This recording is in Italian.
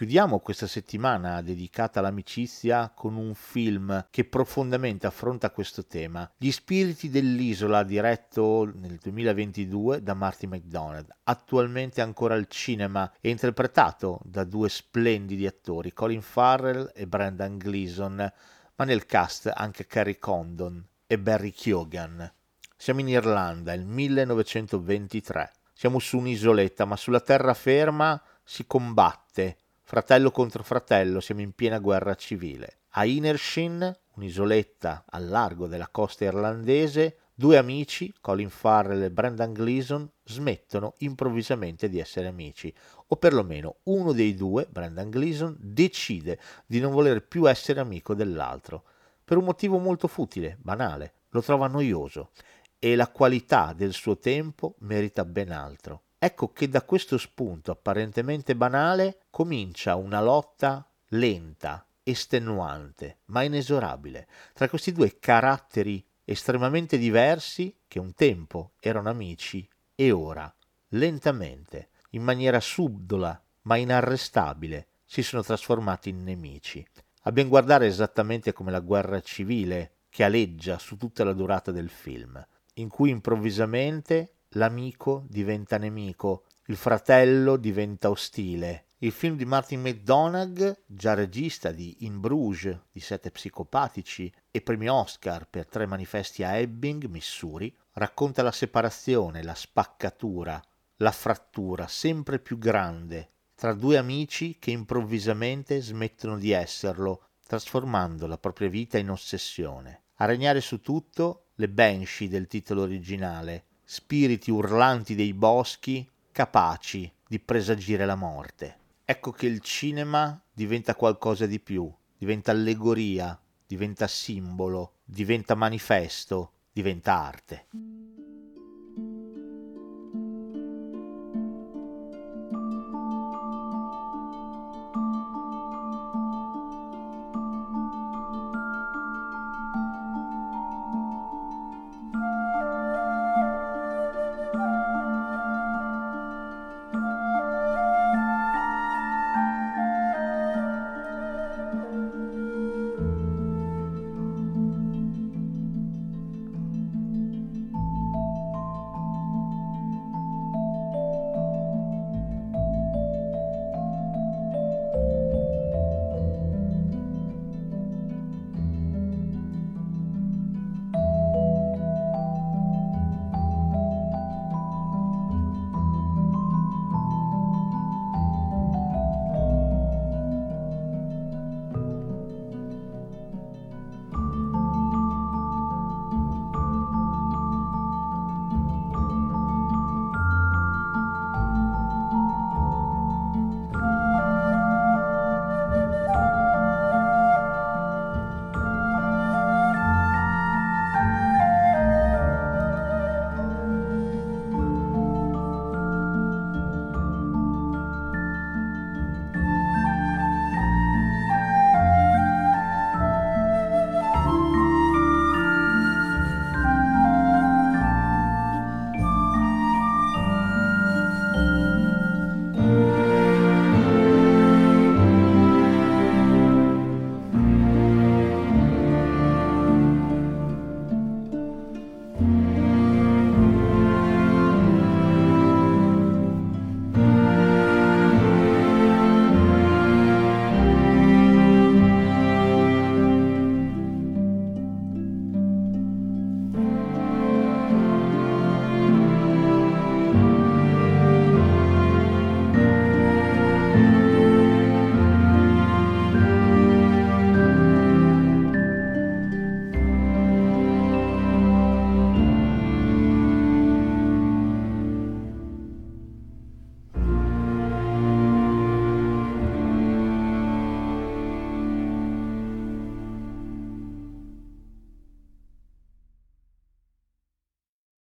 Chiudiamo questa settimana dedicata all'amicizia con un film che profondamente affronta questo tema. Gli spiriti dell'isola, diretto nel 2022 da Marty McDonald, attualmente ancora al cinema e interpretato da due splendidi attori, Colin Farrell e Brendan Gleeson, ma nel cast anche Carrie Condon e Barry Keoghan. Siamo in Irlanda, il 1923. Siamo su un'isoletta, ma sulla terraferma si combatte Fratello contro fratello, siamo in piena guerra civile. A Inershin, un'isoletta al largo della costa irlandese, due amici, Colin Farrell e Brendan Gleeson, smettono improvvisamente di essere amici, o perlomeno uno dei due, Brendan Gleeson, decide di non voler più essere amico dell'altro, per un motivo molto futile, banale, lo trova noioso e la qualità del suo tempo merita ben altro. Ecco che da questo spunto apparentemente banale comincia una lotta lenta, estenuante, ma inesorabile, tra questi due caratteri estremamente diversi che un tempo erano amici e ora, lentamente, in maniera subdola ma inarrestabile, si sono trasformati in nemici. A ben guardare esattamente come la guerra civile che aleggia su tutta la durata del film, in cui improvvisamente l'amico diventa nemico, il fratello diventa ostile. Il film di Martin McDonagh, già regista di In Bruges, di Sette Psicopatici e premio Oscar per Tre manifesti a Ebbing, Missouri, racconta la separazione, la spaccatura, la frattura sempre più grande tra due amici che improvvisamente smettono di esserlo, trasformando la propria vita in ossessione. A regnare su tutto le Banshee del titolo originale, spiriti urlanti dei boschi capaci di presagire la morte. Ecco che il cinema diventa qualcosa di più, diventa allegoria, diventa simbolo, diventa manifesto, diventa arte.